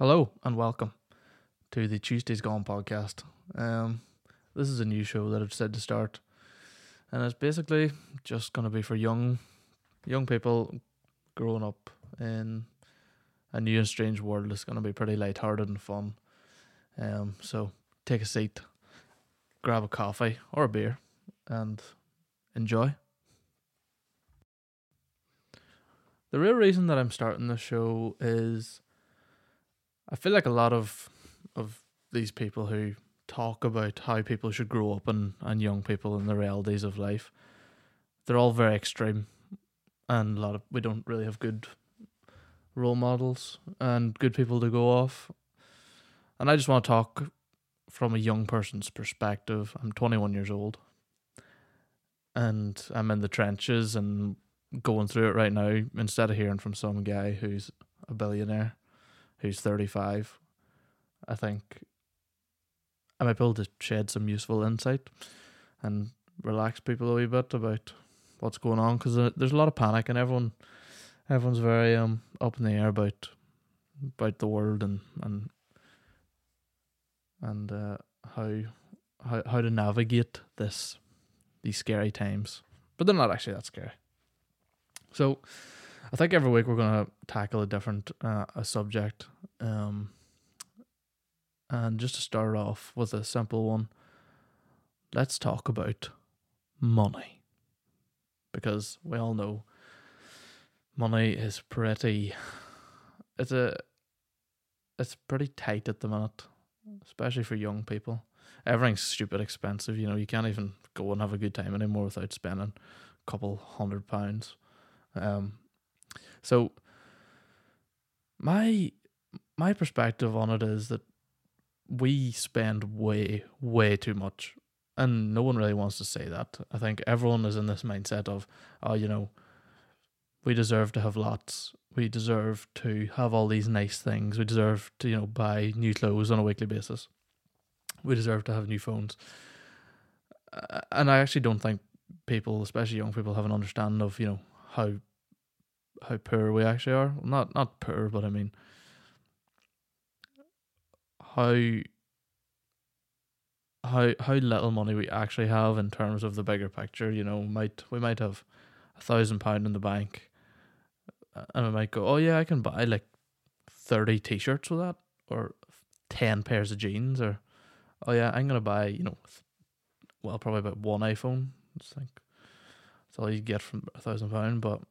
Hello and welcome to the Tuesdays Gone podcast. Um, this is a new show that I've said to start, and it's basically just going to be for young, young people growing up in a new and strange world. It's going to be pretty light-hearted and fun. Um, so take a seat, grab a coffee or a beer, and enjoy. The real reason that I'm starting the show is I feel like a lot of of these people who talk about how people should grow up and, and young people and the realities of life, they're all very extreme and a lot of we don't really have good role models and good people to go off. And I just want to talk from a young person's perspective. I'm 21 years old and I'm in the trenches and going through it right now instead of hearing from some guy who's a billionaire who's 35, I think I might be able to shed some useful insight and relax people a wee bit about what's going on because there's a lot of panic and everyone everyone's very um up in the air about about the world and and and uh, how how how to navigate this these scary times, but they're not actually that scary. So, I think every week we're gonna tackle a different uh, a subject. Um, and just to start off with a simple one, let's talk about money, because we all know money is pretty. It's a. It's pretty tight at the minute, especially for young people. Everything's stupid expensive. You know, you can't even go and have a good time anymore without spending a couple hundred pounds. Um, so my my perspective on it is that we spend way way too much, and no one really wants to say that. I think everyone is in this mindset of, oh, you know, we deserve to have lots. We deserve to have all these nice things. We deserve to, you know, buy new clothes on a weekly basis. We deserve to have new phones. And I actually don't think people, especially young people, have an understanding of, you know, how how poor we actually are. Not not poor, but I mean how how how little money we actually have in terms of the bigger picture. You know, might we might have a thousand pound in the bank, and we might go, oh yeah, I can buy like thirty t-shirts with that, or ten pairs of jeans, or oh yeah, I'm gonna buy you know, well probably about one iPhone. I think that's all you get from a thousand pound, but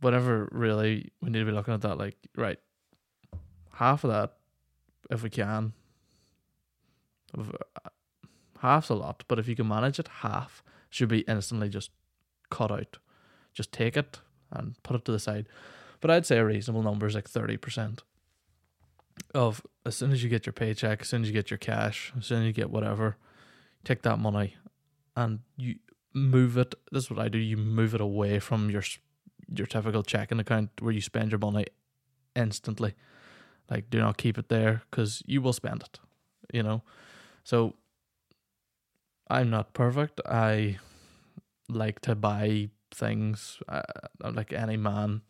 whatever really we need to be looking at that like right half of that if we can uh, half's a lot but if you can manage it half should be instantly just cut out. Just take it and put it to the side. But i'd say a reasonable number is like 30% of as soon as you get your paycheck as soon as you get your cash as soon as you get whatever take that money and you move it this is what i do you move it away from your your typical checking account where you spend your money instantly. Like, do not keep it there because you will spend it, you know? So, I'm not perfect. I like to buy things uh, like any man.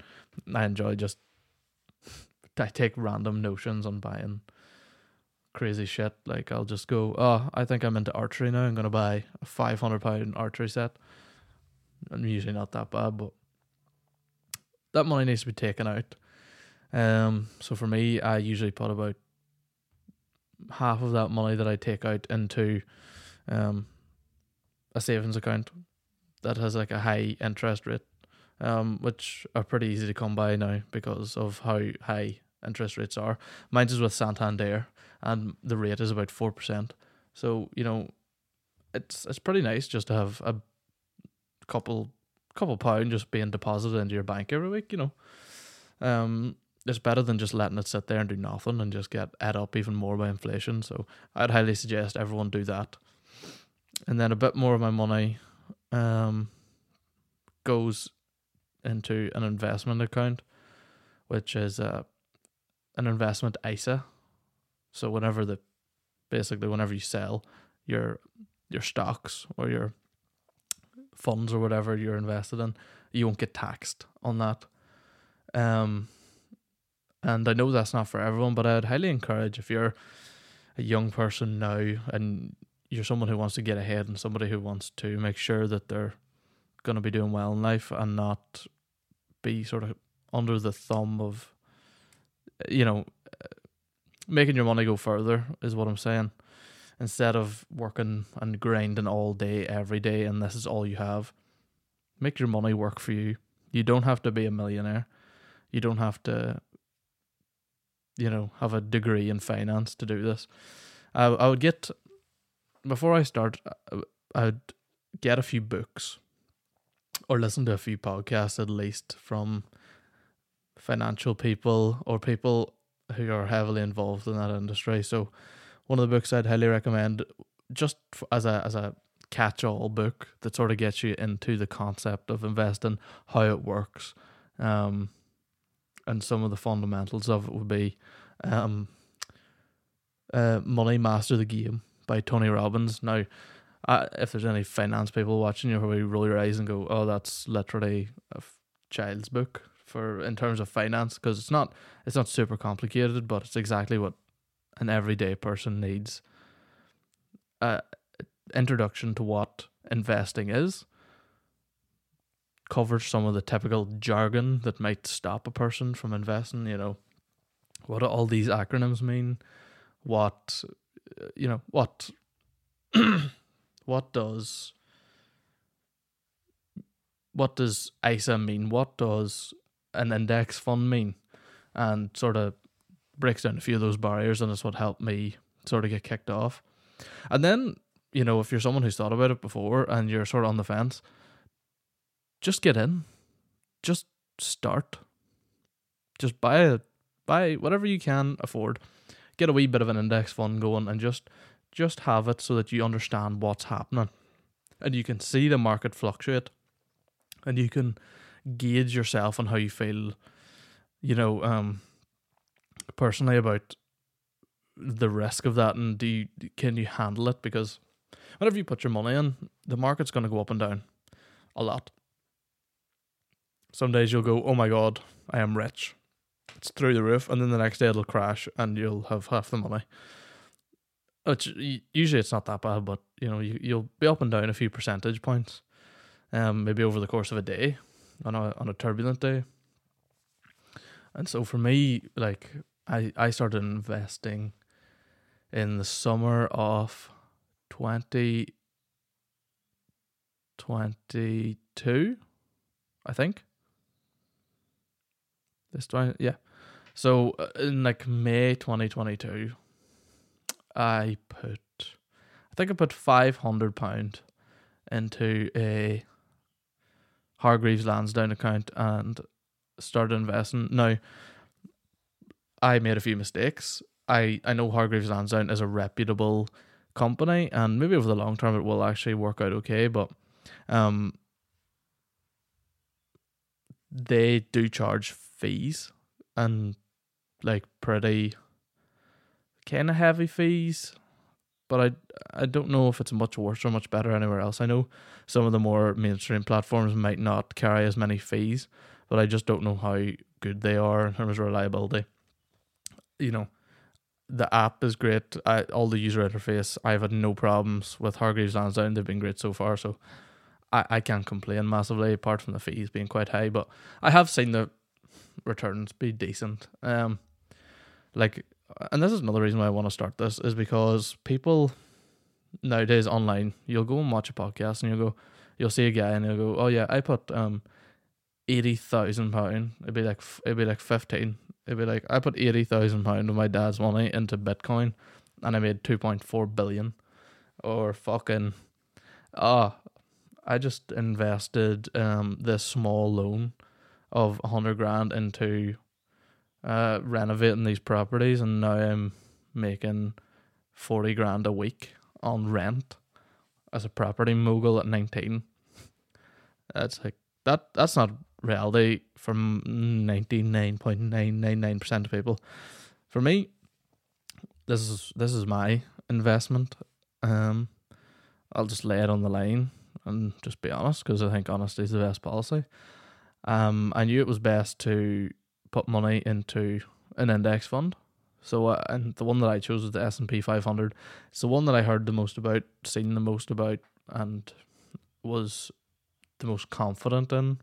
I enjoy just, I take random notions on buying crazy shit. Like, I'll just go, oh, I think I'm into archery now. I'm going to buy a £500 archery set. I'm usually not that bad, but that money needs to be taken out. Um, so for me, I usually put about half of that money that I take out into um, a savings account that has like a high interest rate, um, which are pretty easy to come by now because of how high interest rates are. Mine's is with Santander, and the rate is about four percent. So you know, it's it's pretty nice just to have a couple couple pound just being deposited into your bank every week, you know. Um, it's better than just letting it sit there and do nothing and just get ate up even more by inflation. So I'd highly suggest everyone do that. And then a bit more of my money um, goes into an investment account, which is uh, an investment ISA. So whenever the basically whenever you sell your your stocks or your funds or whatever you're invested in, you won't get taxed on that. Um, And I know that's not for everyone, but I'd highly encourage if you're a young person now and you're someone who wants to get ahead and somebody who wants to make sure that they're going to be doing well in life and not be sort of under the thumb of, you know, making your money go further is what I'm saying. Instead of working and grinding all day, every day, and this is all you have, make your money work for you. You don't have to be a millionaire. You don't have to, you know, have a degree in finance to do this. I, I would get, before I start, I'd get a few books or listen to a few podcasts at least from financial people or people who are heavily involved in that industry. So, one of the books I'd highly recommend, just as a as a catch-all book that sort of gets you into the concept of investing, how it works, um, and some of the fundamentals of it would be, um, uh, "Money Master the Game" by Tony Robbins. Now, uh, if there's any finance people watching, you'll probably roll your eyes and go, "Oh, that's literally a f- child's book." for in terms of finance because it's not it's not super complicated, but it's exactly what an everyday person needs. Uh, introduction to what investing is covers some of the typical jargon that might stop a person from investing. You know, what do all these acronyms mean? What you know what what does what does ISA mean? What does an index fund mean? And sort of breaks down a few of those barriers, and it's what helped me sort of get kicked off. And then, you know, if you're someone who's thought about it before and you're sort of on the fence, just get in, just start, just buy a buy whatever you can afford, get a wee bit of an index fund going, and just just have it so that you understand what's happening, and you can see the market fluctuate, and you can gauge yourself on how you feel, you know, um, personally about the risk of that, and do you can you handle it? Because whenever you put your money in, the market's going to go up and down a lot. Some days you'll go, "Oh my god, I am rich." It's through the roof, and then the next day it'll crash, and you'll have half the money. Which usually it's not that bad, but you know you you'll be up and down a few percentage points, um, maybe over the course of a day on a on a turbulent day. And so for me, like I I started investing in the summer of twenty twenty two, I think. This time, yeah. So uh, in like May twenty twenty two, I put, I think I put five hundred pound into a Hargreaves Lansdown account and started investing. Now, I made a few mistakes. I, I know Hargreaves Lansdown is a reputable company and maybe over the long term it will actually work out okay, but um they do charge fees and like pretty kind of heavy fees but I I don't know if it's much worse or much better anywhere else. I know some of the more mainstream platforms might not carry as many fees, but I just don't know how good they are in terms of reliability. You know, the app is great. I, all the user interface, I've had no problems with Hargreaves Lansdown. They've been great so far, so I, I can't complain massively apart from the fees being quite high. But I have seen the returns be decent. Um, like and this is another reason why I want to start this is because people nowadays online, you'll go and watch a podcast and you'll go, you'll see a guy and he'll go, oh yeah, I put um eighty thousand pound. It'd be like it'd be like fifteen. It'd be like I put eighty thousand pound of my dad's money into Bitcoin, and I made two point four billion. Or fucking, ah, uh, I just invested um this small loan of a hundred grand into uh, renovating these properties, and now I'm making forty grand a week on rent as a property mogul at nineteen. That's like that. That's not reality nine percent of people. For me, this is this is my investment. Um, I'll just lay it on the line and just be honest because I think honesty is the best policy. Um, I knew it was best to put money into an index fund. So uh, and the one that I chose was the S and P 500. It's the one that I heard the most about, seen the most about, and was the most confident in.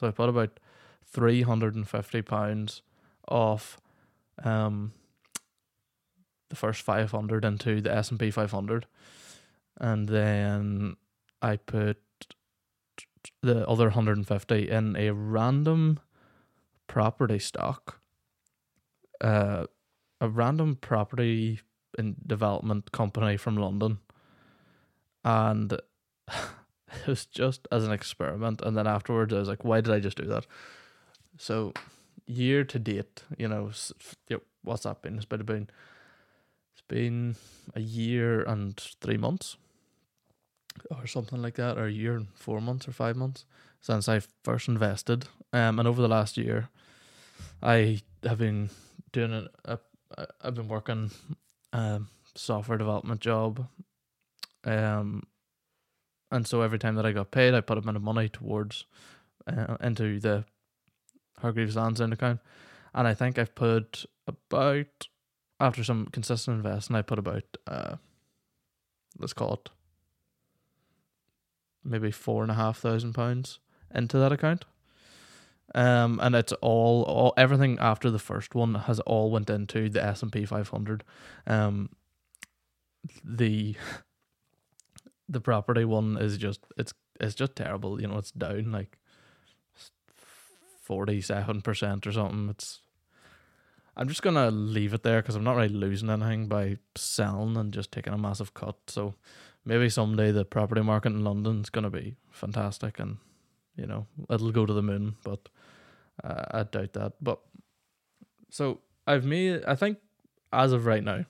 So I put about three hundred and fifty pounds off um the first five hundred into the S and P five hundred, and then I put the other hundred and fifty in a random property stock. Uh, a random property and development company from London, and it was just as an experiment. And then afterwards, I was like, why did I just do that? So, year to date, you know, what's that been? It's been, it's been a year and three months, or something like that, or a year and four months or five months since I first invested. Um, and over the last year, I have been doing a I've been working um software development job. Um, and so every time that I got paid, I put a bit of money towards uh, into the Hargreaves Lansdown account, and I think I've put about after some consistent investing, I put about uh, let's call it maybe four and a half thousand pounds into that account. Um, and it's all, all everything after the first one has all went into the S and P five hundred. Um, the the property one is just it's it's just terrible. You know, it's down like forty seven percent or something. It's I'm just gonna leave it there because I'm not really losing anything by selling and just taking a massive cut. So maybe someday the property market in London's gonna be fantastic and you know it'll go to the moon. But uh, I doubt that. But so I've made. I think as of right now,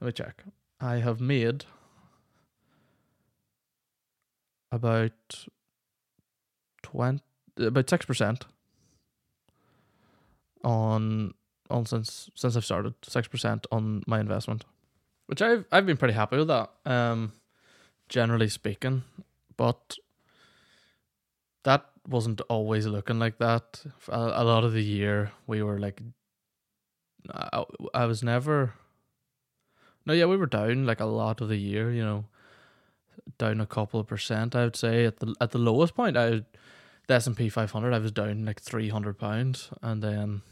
let me check. I have made about twenty, about six percent on on since since I've started six percent on my investment, which I've I've been pretty happy with that. Um, generally speaking, but that wasn't always looking like that. A, a lot of the year we were like, I, I was never. No, yeah, we were down like a lot of the year. You know, down a couple of percent. I would say at the at the lowest point, I the S and P five hundred, I was down like three hundred pounds, and then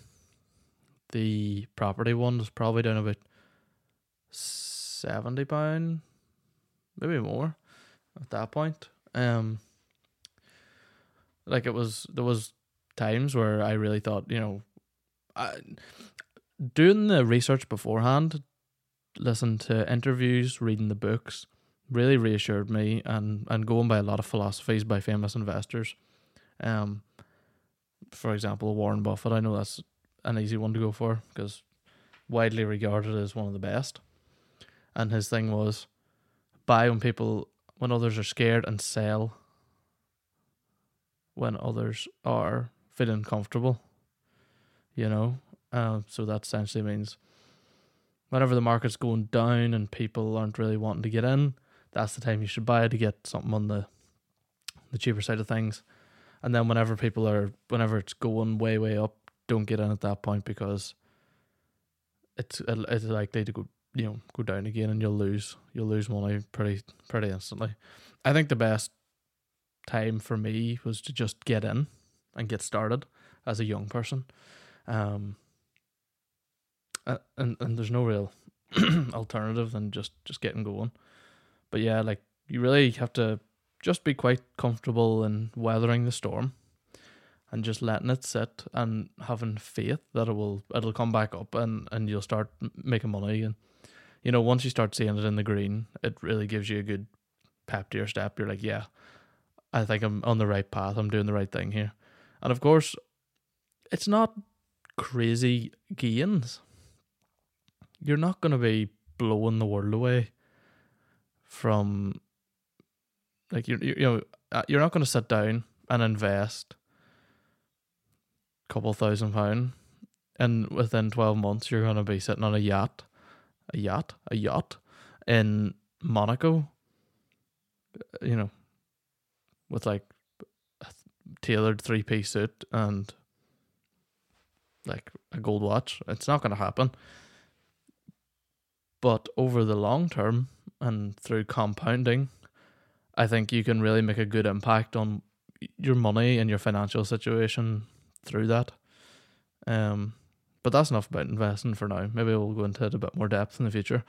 the property one was probably down about seventy pound, maybe more, at that point. Um, like it was there was times where I really thought, you know, I doing the research beforehand, listen to interviews, reading the books, really reassured me, and and going by a lot of philosophies by famous investors. Um, for example, Warren Buffett. I know that's an easy one to go for because widely regarded as one of the best. And his thing was buy when people when others are scared and sell when others are feeling comfortable. You know, uh, so that essentially means whenever the market's going down and people aren't really wanting to get in, that's the time you should buy to get something on the the cheaper side of things. And then whenever people are whenever it's going way way up, don't get in at that point because it's it's likely to go you know go down again and you'll lose you'll lose money pretty pretty instantly. I think the best time for me was to just get in and get started as a young person. Um, and and there's no real alternative than just just getting going. But yeah, like you really have to just be quite comfortable in weathering the storm and just letting it sit and having faith that it will it'll come back up and and you'll start making money and you know once you start seeing it in the green it really gives you a good pep to your step. You're like yeah i think i'm on the right path. I'm doing the right thing here. And of course it's not crazy gains. You're not going to be blowing the world away from like you you know uh, you're not going to sit down and invest a couple thousand pound and within 12 months you're going to be sitting on a yacht a yacht a yacht in monaco you know with like a tailored three piece suit and like a gold watch. It's not going to happen. But over the long term and through compounding, I think you can really make a good impact on your money and your financial situation through that. Um, but that's enough about investing for now. Maybe we'll go into it a bit more depth in the future.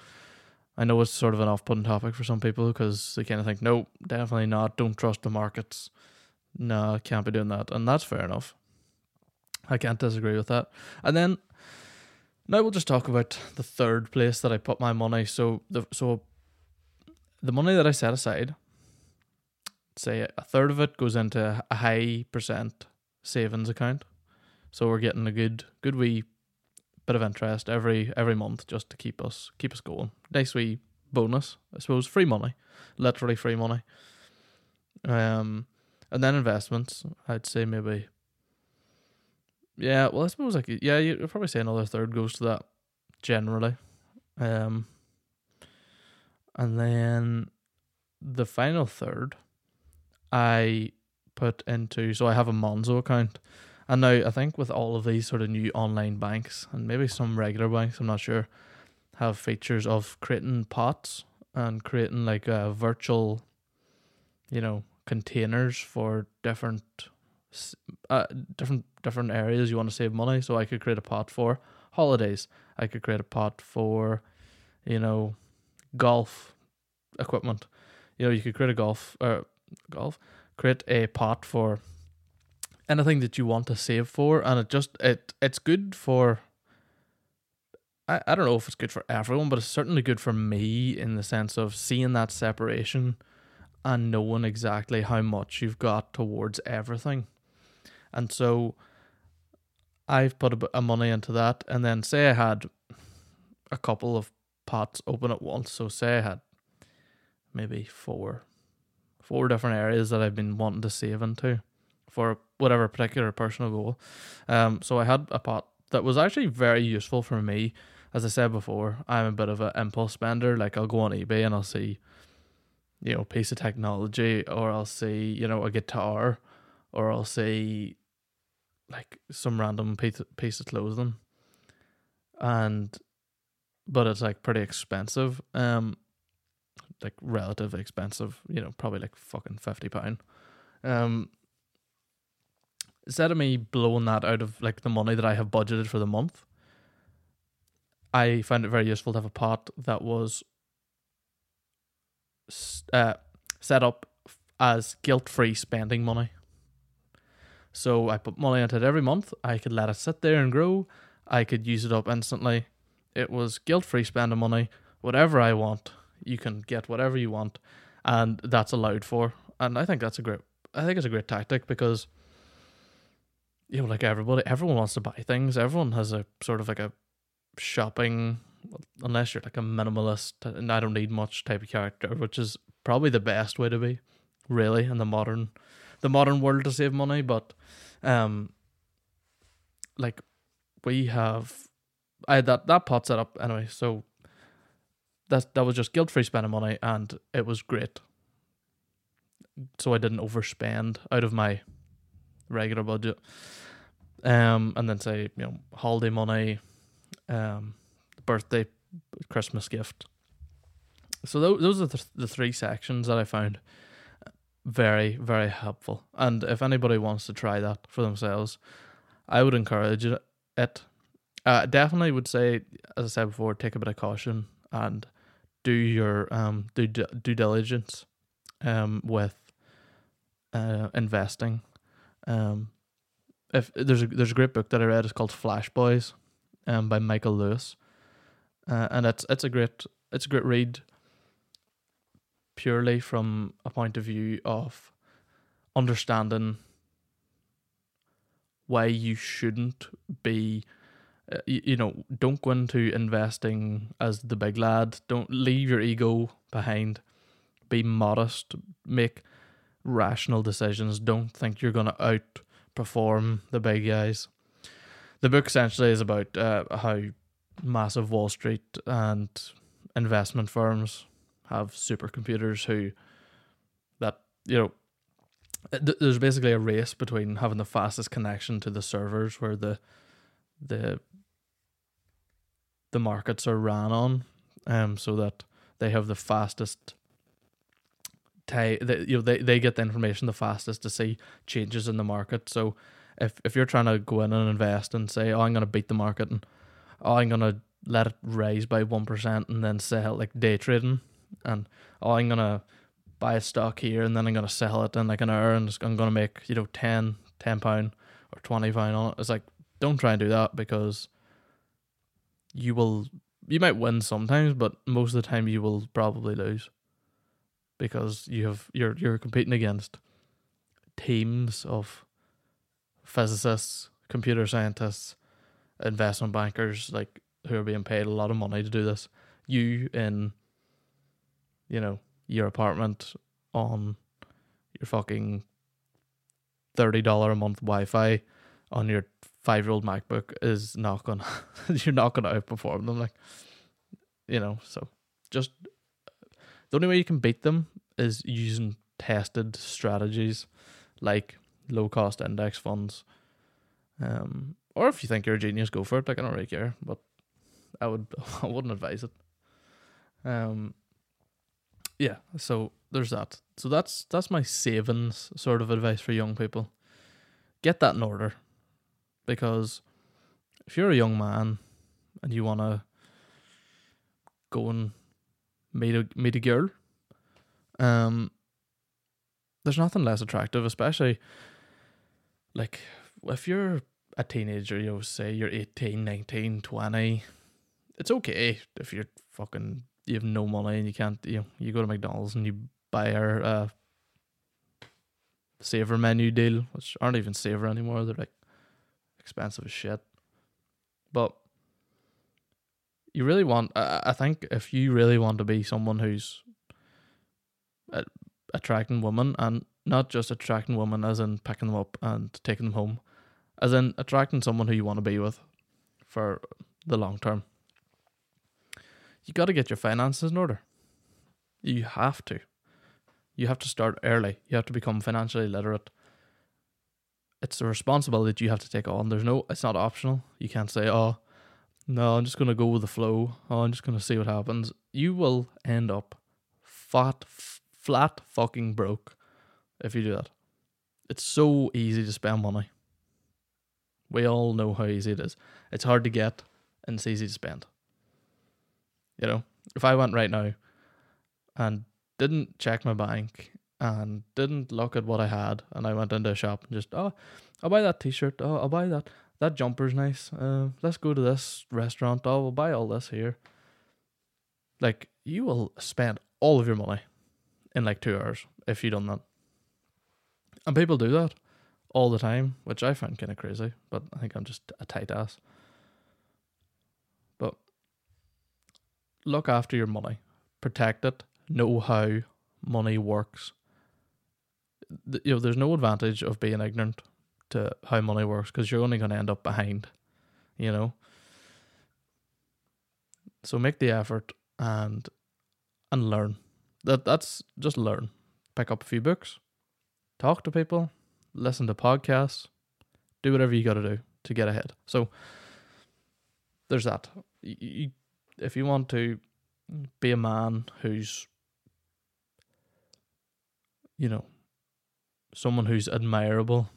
I know it's sort of an off-putting topic for some people because they kind of think, no, definitely not. Don't trust the markets. No, can't be doing that, and that's fair enough. I can't disagree with that. And then now we'll just talk about the third place that I put my money. So the so the money that I set aside, say a third of it goes into a high percent savings account. So we're getting a good good wee bit of interest every every month just to keep us keep us going. Nice wee bonus, I suppose. Free money, literally free money. Um, and then investments. I'd say maybe. Yeah, well, I suppose like yeah, you'd probably say another third goes to that generally. Um, and then the final third, I put into so I have a Monzo account and now I think with all of these sort of new online banks and maybe some regular banks, I'm not sure, have features of creating pots and creating like a virtual, you know, containers for different, uh, different different areas you want to save money. So I could create a pot for holidays. I could create a pot for, you know, golf equipment. You know, you could create a golf or uh, golf, create a pot for anything that you want to save for and it just it it's good for I, I don't know if it's good for everyone but it's certainly good for me in the sense of seeing that separation and knowing exactly how much you've got towards everything and so i've put a bit of money into that and then say i had a couple of pots open at once so say i had maybe four four different areas that i've been wanting to save into for whatever particular personal goal. Um, so I had a pot that was actually very useful for me. As I said before, I'm a bit of an impulse spender. Like I'll go on eBay and I'll see, you know, a piece of technology, or I'll see, you know, a guitar, or I'll see, like some random piece piece of clothing, and, but it's like pretty expensive. Um, like relative expensive. You know, probably like fucking fifty pound. Um, instead of me blowing that out of like the money that I have budgeted for the month, I found it very useful to have a pot that was uh, set up as guilt-free spending money. So I put money into it every month. I could let it sit there and grow. I could use it up instantly. It was guilt-free spending money. Whatever I want, you can get whatever you want, and that's allowed for. And I think that's a great. I think it's a great tactic because you know, like everybody, everyone wants to buy things. Everyone has a sort of like a shopping, unless you're like a minimalist and I don't need much type of character, which is probably the best way to be, really, in the modern, the modern world to save money. But, um, like we have, I had that that pot set up anyway, so that that was just guilt free spending money, and it was great. So I didn't overspend out of my regular budget um, and then say you know holiday money, um, birthday, Christmas gift. So those those are the, the three sections that I found very very helpful. And if anybody wants to try that for themselves, I would encourage it. Uh, definitely would say, as I said before, take a bit of caution and do your um due due diligence um with uh investing um if there's a there's a great book that I read. It's called Flash Boys, um, by Michael Lewis, uh, and it's it's a great it's a great read. Purely from a point of view of understanding why you shouldn't be you, you know don't go into investing as the big lad. Don't leave your ego behind. Be modest. Make rational decisions. Don't think you're going to outperform the big guys. The book essentially is about uh, how massive Wall Street and investment firms have supercomputers who that you know th- there's basically a race between having the fastest connection to the servers where the the the markets are ran on, um, so that they have the fastest tie. They, you know, they, they get the information the fastest to see changes in the market. So if if you're trying to go in and invest and say, oh, I'm going to beat the market and oh, I'm going to let it rise by one percent and then sell like day trading, and oh, I'm going to buy a stock here and then I'm going to sell it in like an hour and I'm going to make you know 10 10 pound or 20 pound on it. It's like don't try and do that because you will you might win sometimes, but most of the time you will probably lose because you have you're you're competing against teams of physicists, computer scientists, investment bankers, like who are being paid a lot of money to do this. You in you know, your apartment on your fucking thirty dollar a month Wi Fi on your five year old MacBook is not gonna you're not gonna outperform them like you know, so just the only way you can beat them is using tested strategies like low cost index funds. Um or if you think you're a genius, go for it. Like I don't really care, but I would I wouldn't advise it. Um yeah, so there's that. So that's that's my savings sort of advice for young people. Get that in order. Because if you're a young man and you wanna go and meet a meet a girl, um there's nothing less attractive, especially like if you're a teenager, you know, say you're 18, 19, 20, it's okay if you're fucking you have no money and you can't you know, you go to McDonald's and you buy our uh saver menu deal, which aren't even saver anymore. They're like expensive as shit. But you really want, I, think, if you really want to be someone who's attracting women and not just attracting women as in picking them up and taking them home, as in attracting someone who you want to be with for the long term you got to get your finances in order. You have to. You have to start early. You have to become financially literate. It's a responsibility that you have to take on. There's no, it's not optional. You can't say, oh, no, I'm just going to go with the flow. Oh, I'm just going to see what happens. You will end up fat, f- flat fucking broke if you do that. It's so easy to spend money. We all know how easy it is. It's hard to get and it's easy to spend. You know, if I went right now and didn't check my bank and didn't look at what I had, and I went into a shop and just, oh, I'll buy that T-shirt. Oh, I'll buy that. That jumper's nice. Uh, let's go to this restaurant. Oh, we'll buy all this here. Like you will spend all of your money in like two hours if you done that. And people do that all the time, which I find kind of crazy. But I think I'm just a tight ass. But look after your money, protect it, know how money works. You know, there's no advantage of being ignorant to how money works because you're only going to end up behind, you know. So make the effort and and learn. That that's just learn. Pick up a few books, talk to people, listen to podcasts, do whatever you got to do to get ahead. So there's that. You, if you want to be a man who's you know someone who's admirable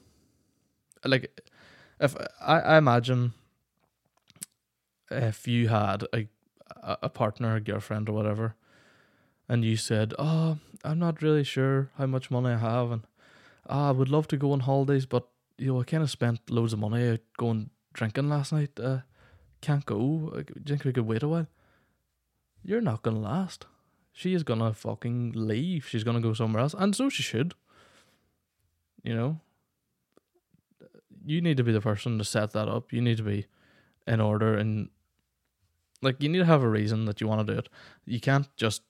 like if i, I imagine if you had a a partner a girlfriend or whatever and you said oh i'm not really sure how much money i have and oh, i would love to go on holidays but you know i kind of spent loads of money going drinking last night uh, can't go you think we could wait a while you're not gonna last. She is gonna fucking leave. She's gonna go somewhere else, and so she should. You know, you need to be the person to set that up. You need to be in order, and like you need to have a reason that you want to do it. You can't just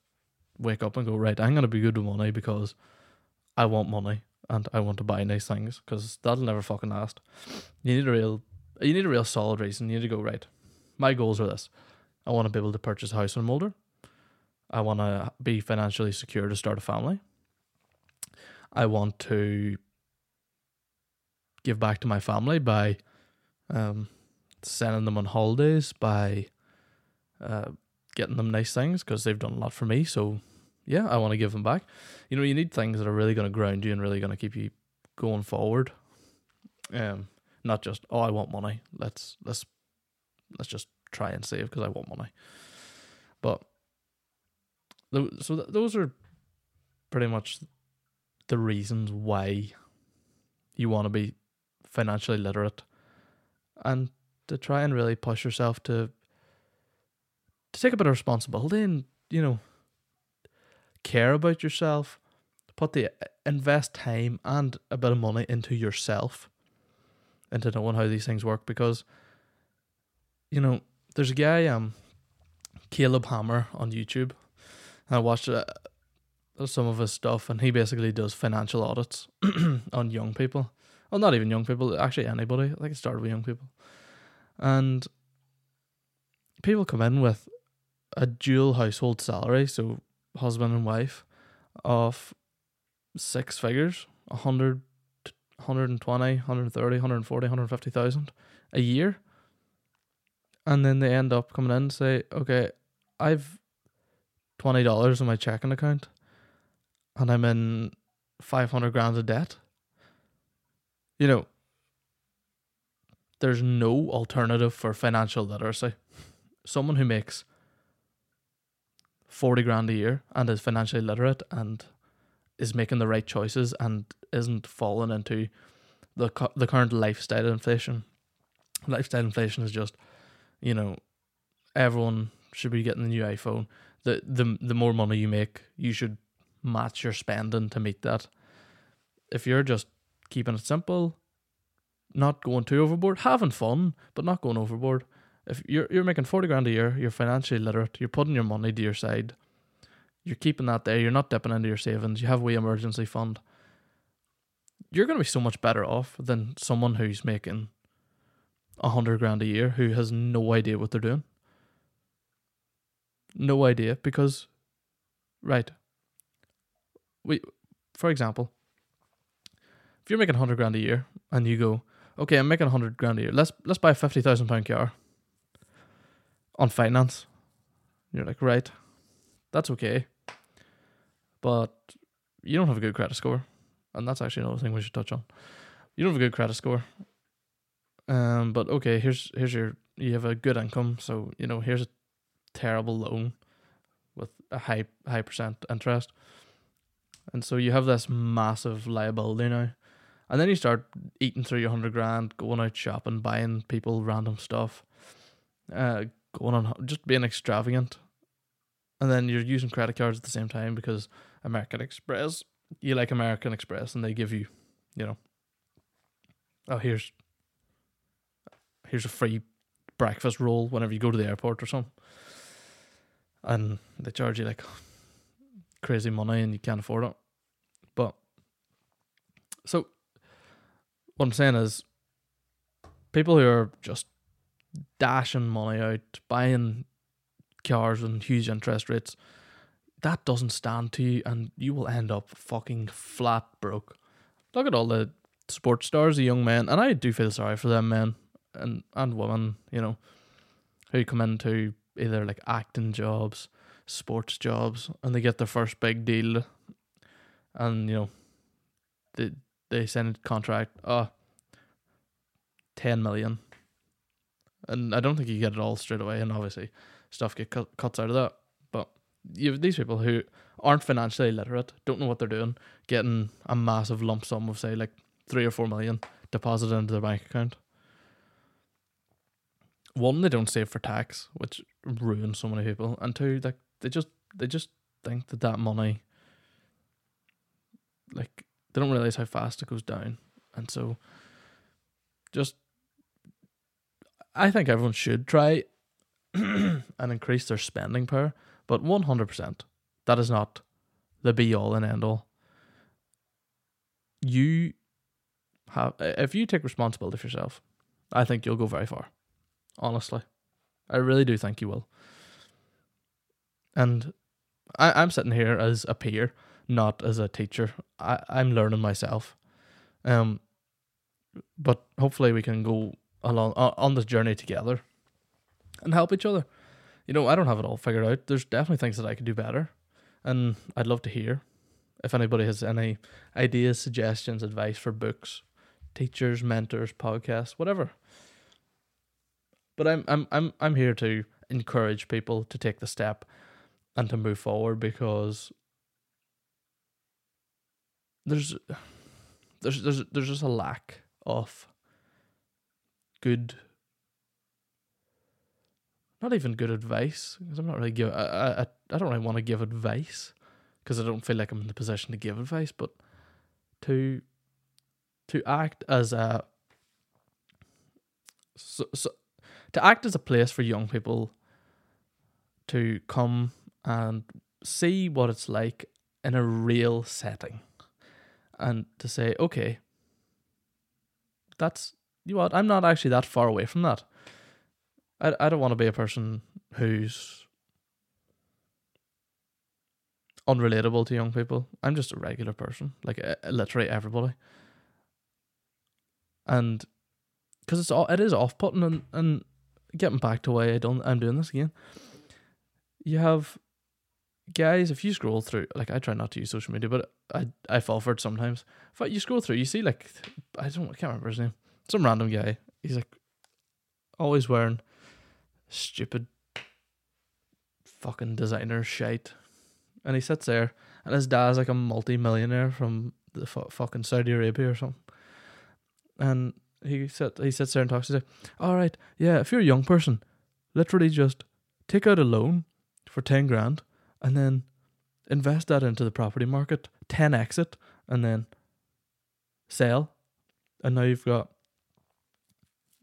wake up and go right. I'm gonna be good with money because I want money and I want to buy nice things because that'll never fucking last. You need a real, you need a real solid reason. You need to go right. My goals are this. I want to be able to purchase a house when I'm older. I want to be financially secure to start a family. I want to give back to my family by um, sending them on holidays by uh, getting them nice things because they've done a lot for me. So yeah, I want to give them back. You know, you need things that are really going to ground you and really going to keep you going forward. Um, not just oh, I want money. Let's let's let's just try and save because I want money. But so th- those are pretty much the reasons why you want to be financially literate. And to try and really push yourself to to take a bit of responsibility and you know care about yourself put the invest time and a bit of money into yourself into knowing how these things work because you know there's a guy um Caleb Hammer on YouTube. I watched uh, some of his stuff and he basically does financial audits on young people well not even young people actually anybody. Like it started with young people. And people come in with a dual household salary so husband and wife of six figures 100 120 130 140 150,000 a year. And then they end up coming in and say okay I've $20 in my checking account and I'm in 500 grand of debt you know there's no alternative for financial literacy someone who makes 40 grand a year and is financially literate and is making the right choices and isn't falling into the the current lifestyle inflation. Lifestyle inflation is just, you know, everyone should be getting the new iPhone. The the the more money you make, you should match your spending to meet that. If you're just keeping it simple, not going too overboard, having fun, but not going overboard, if you're you're making forty grand a year, you're financially literate, you're putting your money to your side, you're keeping that there, you're not dipping into your savings, you have a wee emergency fund. You're gonna be so much better off than someone who's making a hundred grand a year who has no idea what they're doing. No idea because right. We for example, you're making hundred grand a year and you go, Okay, I'm making hundred grand a year, let's let's buy a fifty thousand pound car on finance. You're like, right, that's okay. But you don't have a good credit score. And that's actually another thing we should touch on. You don't have a good credit score. Um, but okay, here's here's your you have a good income, so you know, here's a terrible loan with a high high percent interest. And so you have this massive liability now. And then you start eating through your hundred grand, going out shopping, buying people random stuff. Uh, going on just being extravagant, and then you're using credit cards at the same time because American Express, you like American Express, and they give you, you know, oh here's here's a free breakfast roll whenever you go to the airport or something, and they charge you like crazy money and you can't afford it. But so what I'm saying is people who are just dashing money out, buying cars and huge interest rates, that doesn't stand to you, and you will end up fucking flat broke. Look at all the sports stars, the young men, and I do feel sorry for them men and and women, you know, who come into either like acting jobs, sports jobs, and they get their first big deal, and you know, they they send a contract, oh, 10 million and I don't think you get it all straight away. And obviously, stuff get cut, cuts out of that. But you have these people who aren't financially literate, don't know what they're doing, getting a massive lump sum of say like three or four million deposited into their bank account. One, they don't save for tax, which ruins so many people, and two, like they just they just think that that money, like they don't realize how fast it goes down, and so just I think everyone should try and increase their spending power, but 100%, that is not the be all and end all. You have, if you take responsibility for yourself, I think you'll go very far. Honestly, I really do think you will. And I, I'm sitting here as a peer, not as a teacher. I, I'm learning myself. Um, but hopefully we can go along on, on this journey together and help each other. You know, I don't have it all figured out. There's definitely things that I could do better, and I'd love to hear if anybody has any ideas, suggestions, advice for books, teachers, mentors, podcasts, whatever. But I'm I'm I'm I'm here to encourage people to take the step and to move forward because there's there's there's there's just a lack of good not even good advice because I'm not really give I I I don't really want to give advice because I don't feel like I'm in the position to give advice, but to to act as a so, so to act as a place for young people to come and see what it's like in a real setting and to say okay that's you know what I'm not actually that far away from that I, I don't want to be a person who's unrelatable to young people. I'm just a regular person, like uh, literally everybody. And because it's all it is off putting and, and getting back to why I don't I'm doing this again. You have guys, if you scroll through, like I try not to use social media, but I I fall for it sometimes. If you scroll through, you see like I don't I can't remember his name, some random guy. He's like always wearing stupid fucking designer shite and he sits there, and his dad's like a multi-millionaire from the fu- fucking Saudi Arabia or something, and he sit he sits there and talks to him. All right, yeah, if you're a young person, literally just take out a loan for ten grand, and then invest that into the property market, ten exit, and then sell, and now you've got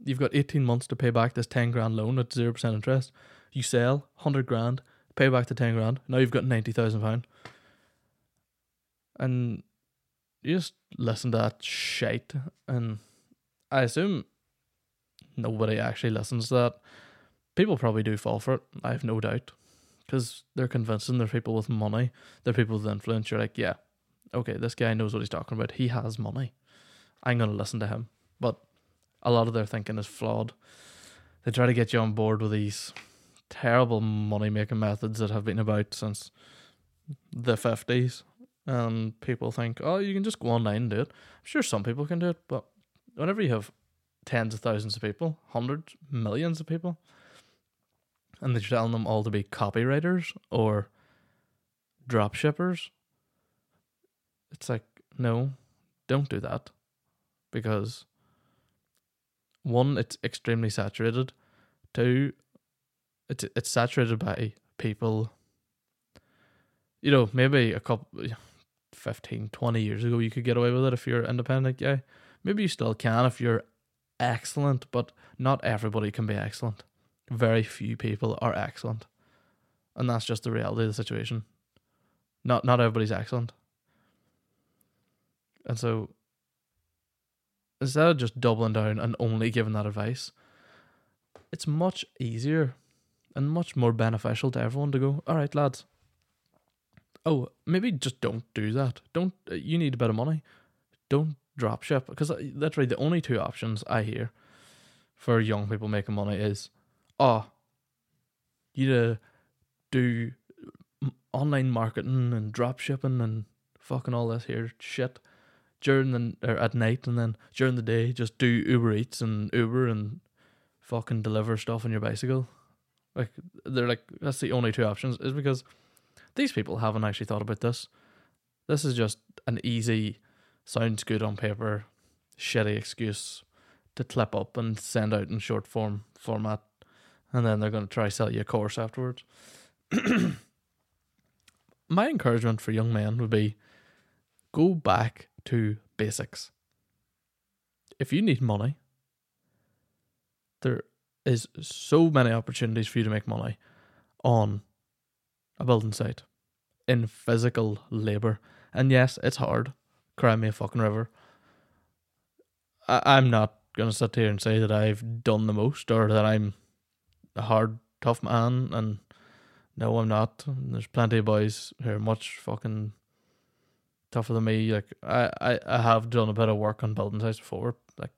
you've got 18 months to pay back this 10 grand loan at 0% interest. You sell 100 grand, pay back the 10 grand. Now you've got 90,000 pound. And you just listen to that shite and I assume nobody actually listens to that. People probably do fall for it. I have no doubt. Because they're convincing they're people with money. They're people with influence. You're like, yeah, okay, this guy knows what he's talking about. He has money. I'm to listen to him. But a lot of their thinking is flawed. They try to get you on board with these terrible money making methods that have been about since the 50s. And people think, oh, you can just go online and do it. I'm sure some people can do it, but whenever you have tens of thousands of people, hundreds, millions of people, and they're telling them all to be copywriters or drop shippers, it's like, no, don't do that. Because one, it's extremely saturated. Two, it's it's saturated by people. You know, maybe a couple, 15, 20 years ago, you could get away with it if you're independent guy. Maybe you still can if you're excellent, but not everybody can be excellent. Very few people are excellent, and that's just the reality of the situation. Not not everybody's excellent, and so instead of just doubling down and only giving that advice, it's much easier and much more beneficial to everyone to go, all right, lads. Oh, maybe just don't do that. Don't, uh, you need a bit of money. Don't drop ship. Because uh, literally the only two options I hear for young people making money is, oh, you to do online marketing and drop shipping and fucking all this here shit during the or at night and then during the day just do Uber Eats and Uber and fucking deliver stuff on your bicycle. Like they're like that's the only two options is because these people haven't actually thought about this. This is just an easy, sounds good on paper, shitty excuse to clip up and send out in short form format, and then they're going to try sell you a course afterwards. My encouragement for young men would be go back to basics. If you need money, there is so many opportunities for you to make money on a building site in physical labor. And yes, it's hard. Cry me a fucking river. I, I'm not gonna sit here and say that I've done the most or that I'm a hard, tough man. And no, I'm not. There's plenty of boys who are much fucking tougher than me. Like I, I, I have done a bit of work on building sites before, like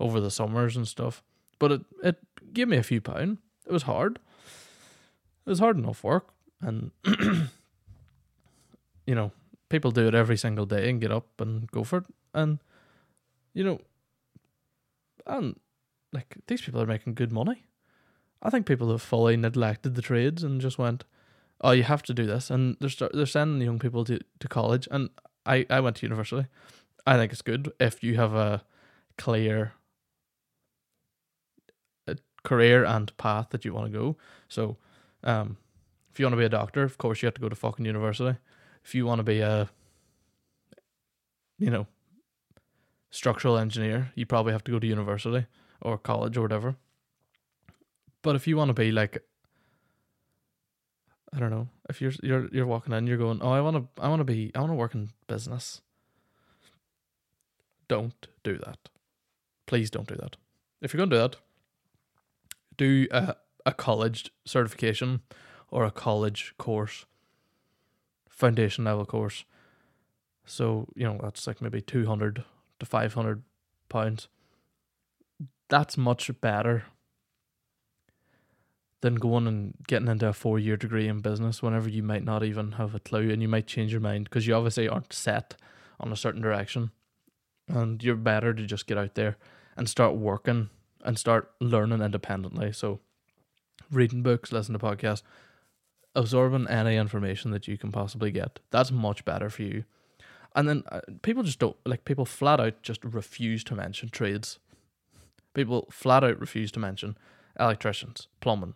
over the summers and stuff but it it gave me a few pound. It was hard. It was hard enough work, and you know people do it every single day and get up and go for it, and you know, and like these people are making good money. I think people have fully neglected the trades and just went, "Oh, you have to do this," and they're start, they're sending young people to, to college. And I I went to university. I think it's good if you have a clear career and path that you want to go. So, um, if you want to be a doctor, of course you have to go to fucking university. If you want to be a, you know, structural engineer, you probably have to go to university or college or whatever. But if you want to be like I don't know, if you're you're you're walking in, you're going, "Oh, I want to I want to be I want to work in business." Don't do that. Please don't do that. If you're going to do that, do a, a college certification or a college course, foundation level course. So, you know, that's like maybe 200 to 500 pounds. That's much better than going and getting into a four year degree in business whenever you might not even have a clue and you might change your mind because you obviously aren't set on a certain direction. And you're better to just get out there and start working and start learning independently. So, reading books, listening to podcasts, absorbing any information that you can possibly get. That's much better for you. And then uh, people just don't like people flat out just refuse to mention trades. People flat out refuse to mention electricians, plumbing,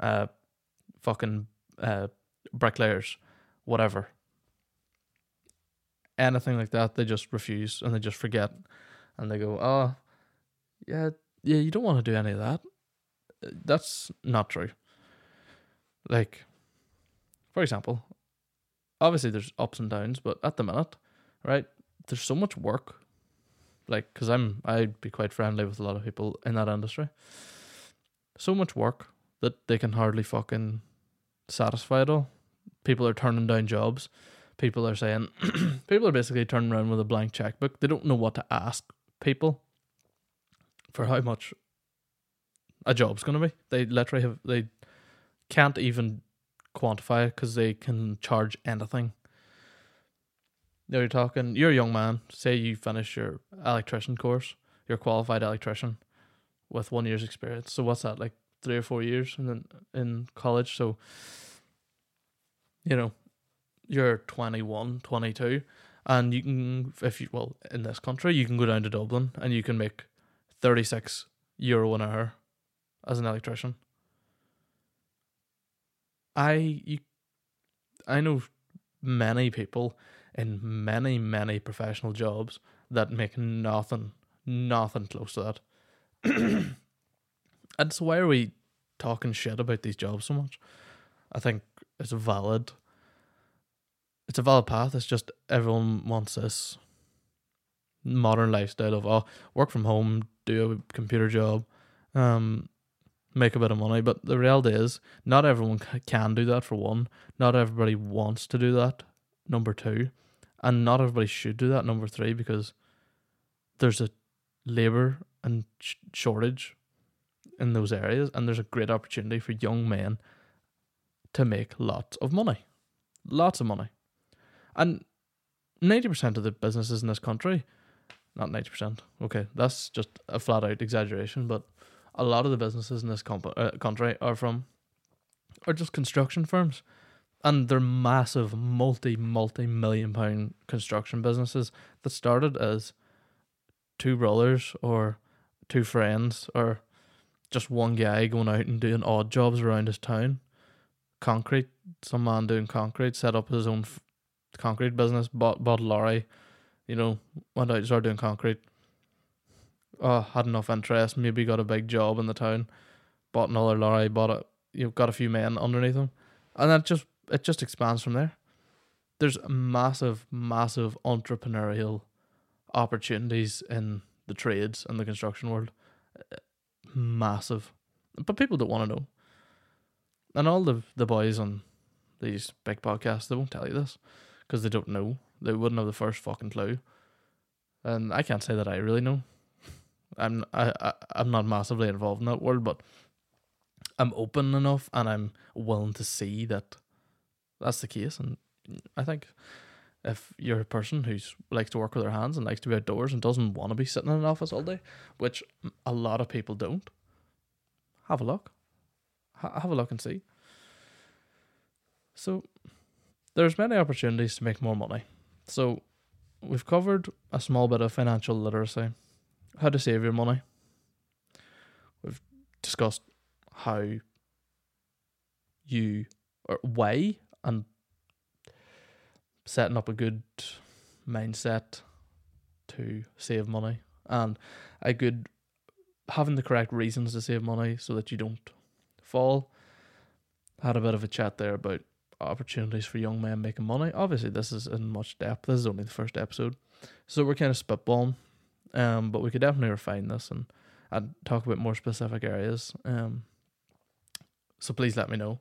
uh, fucking uh, bricklayers, whatever. Anything like that, they just refuse and they just forget, and they go, "Oh, yeah, yeah, you don't want to do any of that." That's not true. Like, for example, obviously there's ups and downs, but at the minute, right, there's so much work. Like, cause I'm, I'd be quite friendly with a lot of people in that industry. So much work that they can hardly fucking satisfy it all. People are turning down jobs. People are saying, people are basically turning around with a blank checkbook. They don't know what to ask people for how much a job's going to be. They literally have, they can't even quantify it because they can charge anything. You're talking, you're a young man, say you finish your electrician course, you're a qualified electrician with one year's experience. So what's that, like three or four years in the, in college. So, you know, you're 21, 22, and you can, if you, well, in this country, you can go down to Dublin and you can make 36 euro an hour as an electrician. I, you, I know many people in many, many professional jobs that make nothing, nothing close to that. and so why are we talking shit about these jobs so much? I think it's a valid it's a valid path. It's just everyone wants this modern lifestyle of oh work from home, do a computer job, um, make a bit of money. But the reality is, not everyone can do that. For one, not everybody wants to do that. Number two, and not everybody should do that. Number three, because there's a labor and sh- shortage in those areas, and there's a great opportunity for young men to make lots of money, lots of money, and ninety percent of the businesses in this country, not ninety percent, okay, that's just a flat out exaggeration, but a lot of the businesses in this comp- uh, country are from are just construction firms. And they're massive multi multi million pound construction businesses that started as two brothers or two friends or just one guy going out and doing odd jobs around his town. Concrete, some man doing concrete, set up his own f- concrete business, bought bought a lorry, you know, went out and started doing concrete. Oh, had enough interest, maybe got a big job in the town, bought another lorry, bought it. You've got a few men underneath him, and that just it just expands from there. There's massive, massive entrepreneurial opportunities in the trades and the construction world massive. But people don't want to know. And all the the boys on these big podcasts, they won't tell you this because they don't know. They wouldn't have the first fucking clue. And I can't say that I really know. I'm I, I I'm not massively involved in that world, but I'm open enough and I'm willing to see that that's the case. And I think if you're a person who likes to work with their hands and likes to be outdoors and doesn't want to be sitting in an office all day, which a lot of people don't, have a look. Ha- have a look and see. So there's many opportunities to make more money. So we've covered a small bit of financial literacy, how to save your money. We've discussed how you or why and setting up a good mindset to save money and a good having the correct reasons to save money so that you don't fall. Had a bit of a chat there about opportunities for young men making money. Obviously, this is in much depth. This is only the first episode, so we're kind of spitballing. Um, but we could definitely refine this and and talk about more specific areas. Um, so please let me know.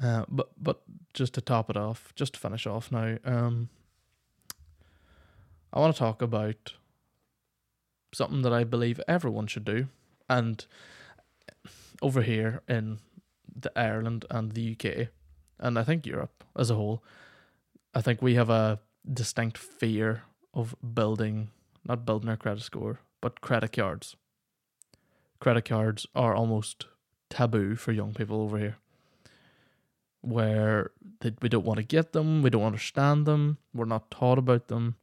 Uh, but but just to top it off, just to finish off now, um, I want to talk about something that I believe everyone should do, and over here in the Ireland and the UK, and I think Europe as a whole, I think we have a distinct fear of building, not building our credit score, but credit cards. Credit cards are almost taboo for young people over here, where we don't want to get them, we don't understand them, we're not taught about them.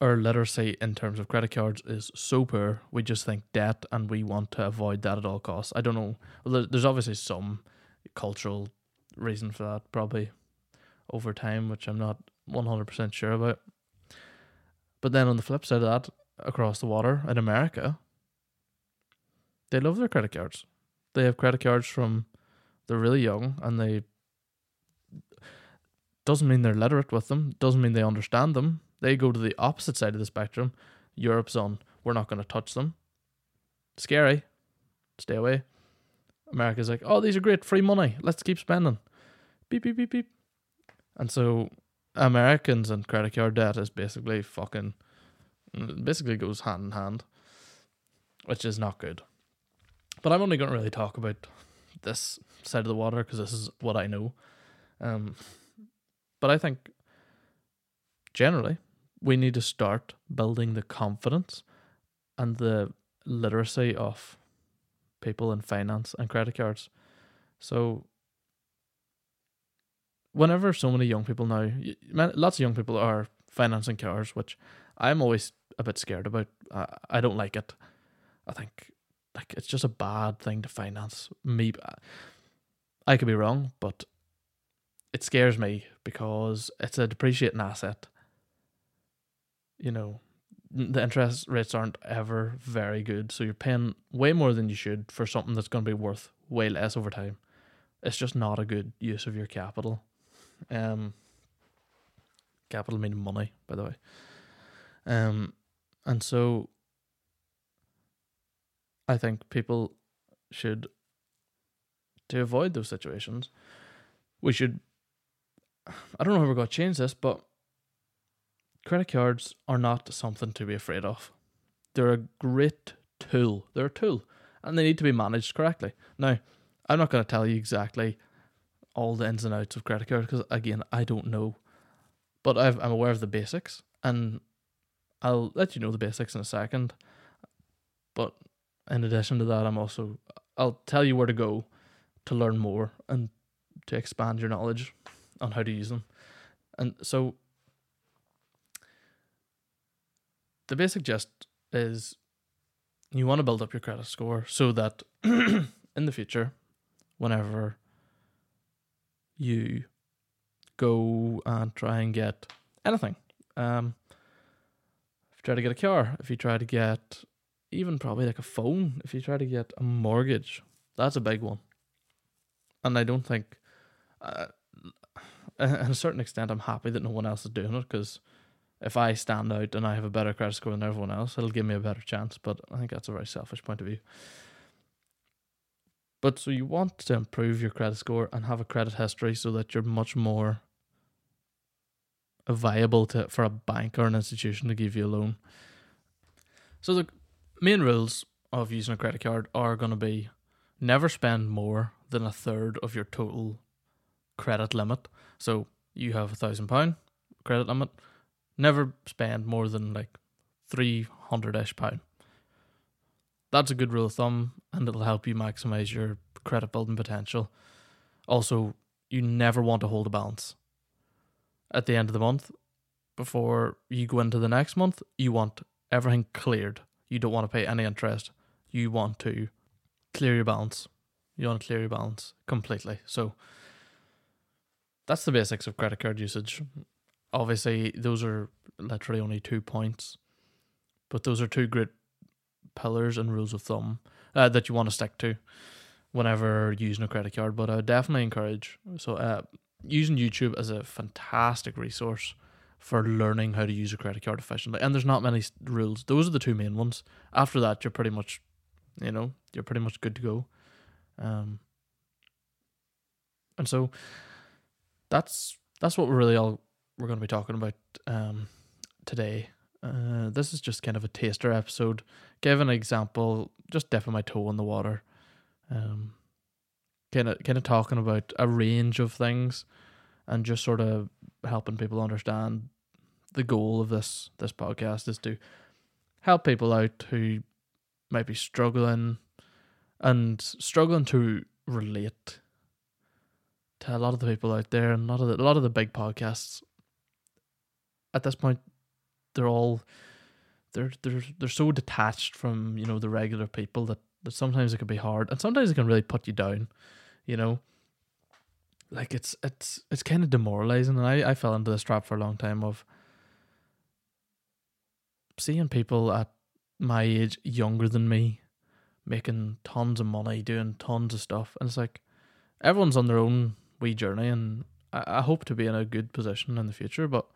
Our literacy in terms of credit cards is so poor. We just think debt, and we want to avoid that at all costs. I don't know. There's obviously some cultural reason for that, probably over time, which I'm not 100% sure about. But then on the flip side of that, across the water in America, they love their credit cards. They have credit cards from they're really young and they doesn't mean they're literate with them, doesn't mean they understand them. They go to the opposite side of the spectrum. Europe's on, we're not going to touch them. Scary. Stay away. America's like, oh, these are great, free money. Let's keep spending. Beep, beep, beep, beep. And so Americans and credit card debt is basically fucking, basically goes hand in hand, which is not good. But I'm only going to really talk about this side of the water because this is what I know. Um, but I think generally we need to start building the confidence and the literacy of people in finance and credit cards. So whenever so many young people now, lots of young people are financing cars, which I'm always a bit scared about. I, I don't like it. I think like it's just a bad thing to finance. Me, I could be wrong, but it scares me because it's a depreciating asset. You know, the interest rates aren't ever very good, so you're paying way more than you should for something that's going to be worth way less over time. It's just not a good use of your capital. Um, capital meaning money, by the way. Um, and so I think people should, to avoid those situations, we should. I don't know how we're to change this, but credit cards are not something to be afraid of. They're a great tool. They're a tool, and they need to be managed correctly. Now, I'm not going to tell you exactly all the ins and outs of credit cards because, again, I don't know, but i am aware of the basics, and I'll let you know the basics in a second. But in addition to that, I'm also I'll tell you where to go to learn more and to expand your knowledge on how to use them. And so the basic gist is you want to build up your credit score so that in the future, whenever you go and try and get anything, um, if you try to get a car, if you try to get even probably like a phone if you try to get a mortgage. That's a big one. And I don't think, uh, at a certain extent, I'm happy that no one else is doing it because if I stand out and I have a better credit score than everyone else, it'll give me a better chance. But I think that's a very selfish point of view. But so you want to improve your credit score and have a credit history so that you're much more viable to for a bank or an institution to give you a loan. So the main rules of using a credit card are going to be never spend more than a third of your total credit limit. So you have a thousand pound credit limit. Never spend more than like three hundred ish pound. That's a good rule of thumb, and it'll help you maximize your credit building potential. Also, you never want to hold a balance at the end of the month before you go into the next month. You want everything cleared. You don't want to pay any interest. You want to clear your balance. You want to clear your balance completely. So that's the basics of credit card usage. Obviously, those are literally only two points, but those are two great pillars and rules of thumb uh, that you want to stick to whenever using a credit card. But I would definitely encourage so uh, using YouTube as a fantastic resource for learning how to use a credit card efficiently. And there's not many rules. Those are the two main ones. After that, you're pretty much, you know, you're pretty much good to go. Um, and so that's that's what we're really all we're going to be talking about um, today. Uh, this is just kind of a taster episode. Give an example, just dipping my toe in the water. Um, kind of kind of talking about a range of things, and just sort of helping people understand the goal of this this podcast is to help people out who might be struggling and struggling to relate to a lot of the people out there and a lot of the, a lot of the big podcasts. At this point they're all they're they're they're so detached from you know the regular people that, that sometimes it can be hard and sometimes it can really put you down you know? Like it's it's it's kind of demoralizing and I, I fell into this trap for a long time of seeing people at my age younger than me making tons of money doing tons of stuff and it's like everyone's on their own wee journey and I, I hope to be in a good position in the future but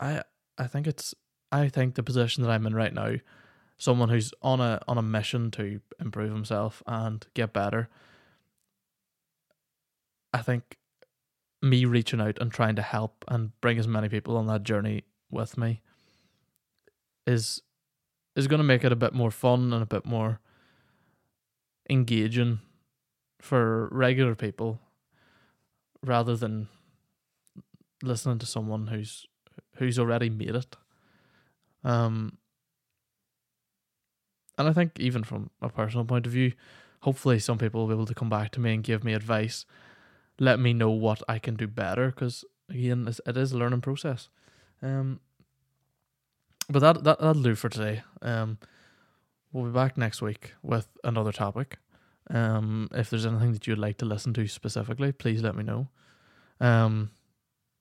I I think it's I think the position that I'm in right now, someone who's on a on a mission to improve himself and get better. I think me reaching out and trying to help and bring as many people on that journey with me is is going to make it a bit more fun and a bit more engaging for regular people rather than listening to someone who's who's already made it. Um, and I think even from a personal point of view, hopefully some people will be able to come back to me and give me advice, let me know what I can do better. Because again, it is a learning process. Um, but that that that'll do for today. Um, we'll be back next week with another topic. Um, if there's anything that you'd like to listen to specifically, please let me know. Um,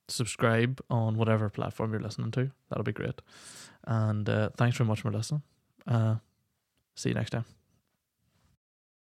subscribe on whatever platform you're listening to. That'll be great. And uh, thanks very much for listening. Uh, see you next time.